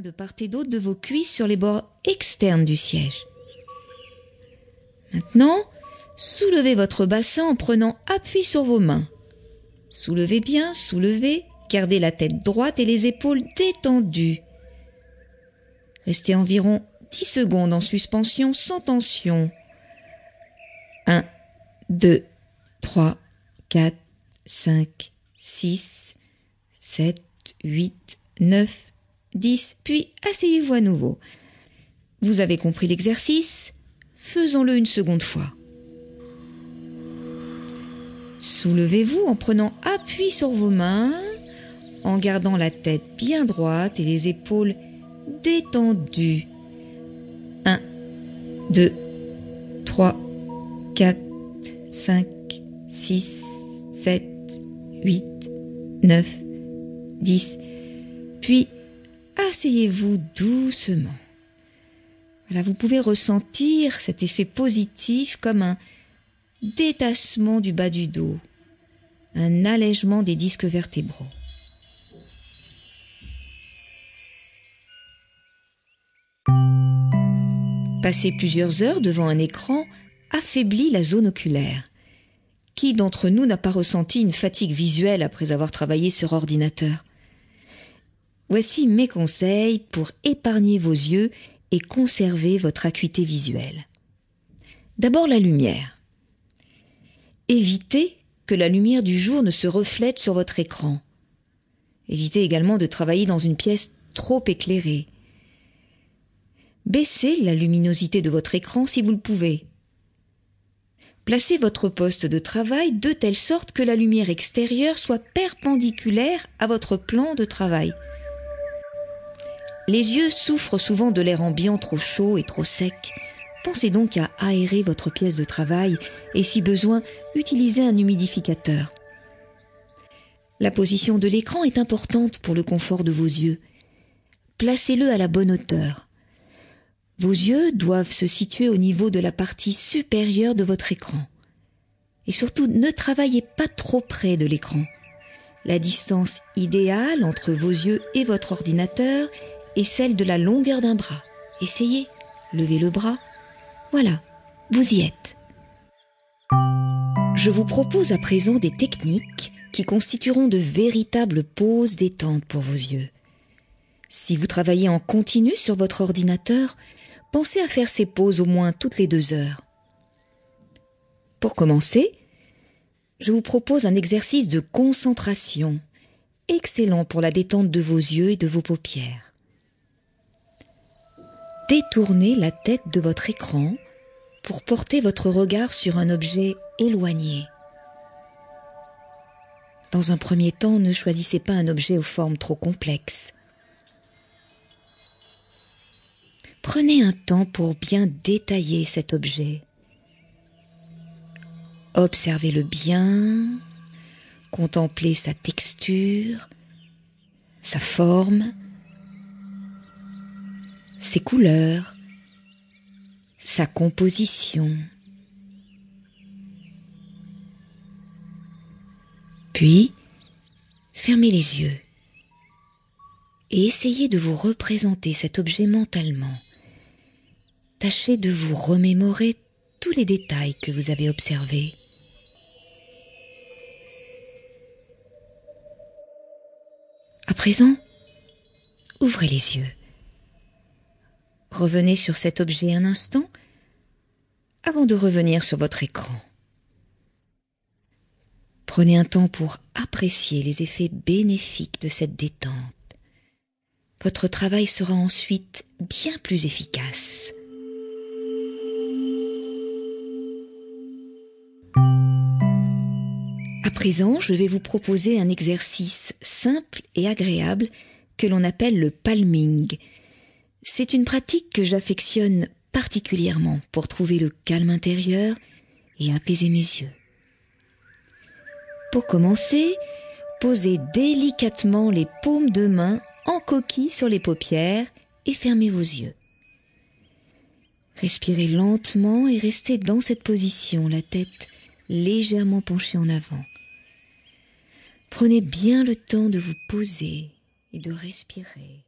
de part et d'autre de vos cuisses sur les bords externes du siège. Maintenant, soulevez votre bassin en prenant appui sur vos mains. Soulevez bien, soulevez, gardez la tête droite et les épaules détendues. Restez environ 10 secondes en suspension sans tension. 1, 2, 3, 4, 5, 6, 7, 8, 9, 10, puis asseyez-vous à nouveau. Vous avez compris l'exercice? Faisons-le une seconde fois. Soulevez-vous en prenant appui sur vos mains, en gardant la tête bien droite et les épaules détendues. 1, 2, 3, 4, 5, 6, 7, 8, 9, 10. Puis, asseyez-vous doucement. Voilà, vous pouvez ressentir cet effet positif comme un détachement du bas du dos, un allègement des disques vertébraux. Passer plusieurs heures devant un écran affaiblit la zone oculaire. Qui d'entre nous n'a pas ressenti une fatigue visuelle après avoir travaillé sur ordinateur? Voici mes conseils pour épargner vos yeux et conserver votre acuité visuelle. D'abord la lumière. Évitez que la lumière du jour ne se reflète sur votre écran. Évitez également de travailler dans une pièce trop éclairée. Baissez la luminosité de votre écran si vous le pouvez. Placez votre poste de travail de telle sorte que la lumière extérieure soit perpendiculaire à votre plan de travail. Les yeux souffrent souvent de l'air ambiant trop chaud et trop sec. Pensez donc à aérer votre pièce de travail et si besoin, utilisez un humidificateur. La position de l'écran est importante pour le confort de vos yeux. Placez-le à la bonne hauteur. Vos yeux doivent se situer au niveau de la partie supérieure de votre écran. Et surtout, ne travaillez pas trop près de l'écran. La distance idéale entre vos yeux et votre ordinateur et celle de la longueur d'un bras. Essayez, levez le bras. Voilà, vous y êtes. Je vous propose à présent des techniques qui constitueront de véritables pauses détente pour vos yeux. Si vous travaillez en continu sur votre ordinateur, pensez à faire ces pauses au moins toutes les deux heures. Pour commencer, je vous propose un exercice de concentration, excellent pour la détente de vos yeux et de vos paupières détournez la tête de votre écran pour porter votre regard sur un objet éloigné. Dans un premier temps, ne choisissez pas un objet aux formes trop complexes. Prenez un temps pour bien détailler cet objet. Observez-le bien, contemplez sa texture, sa forme, ses couleurs, sa composition. Puis, fermez les yeux et essayez de vous représenter cet objet mentalement. Tâchez de vous remémorer tous les détails que vous avez observés. À présent, ouvrez les yeux. Revenez sur cet objet un instant avant de revenir sur votre écran. Prenez un temps pour apprécier les effets bénéfiques de cette détente. Votre travail sera ensuite bien plus efficace. À présent, je vais vous proposer un exercice simple et agréable que l'on appelle le palming, c'est une pratique que j'affectionne particulièrement pour trouver le calme intérieur et apaiser mes yeux. Pour commencer, posez délicatement les paumes de main en coquille sur les paupières et fermez vos yeux. Respirez lentement et restez dans cette position, la tête légèrement penchée en avant. Prenez bien le temps de vous poser et de respirer.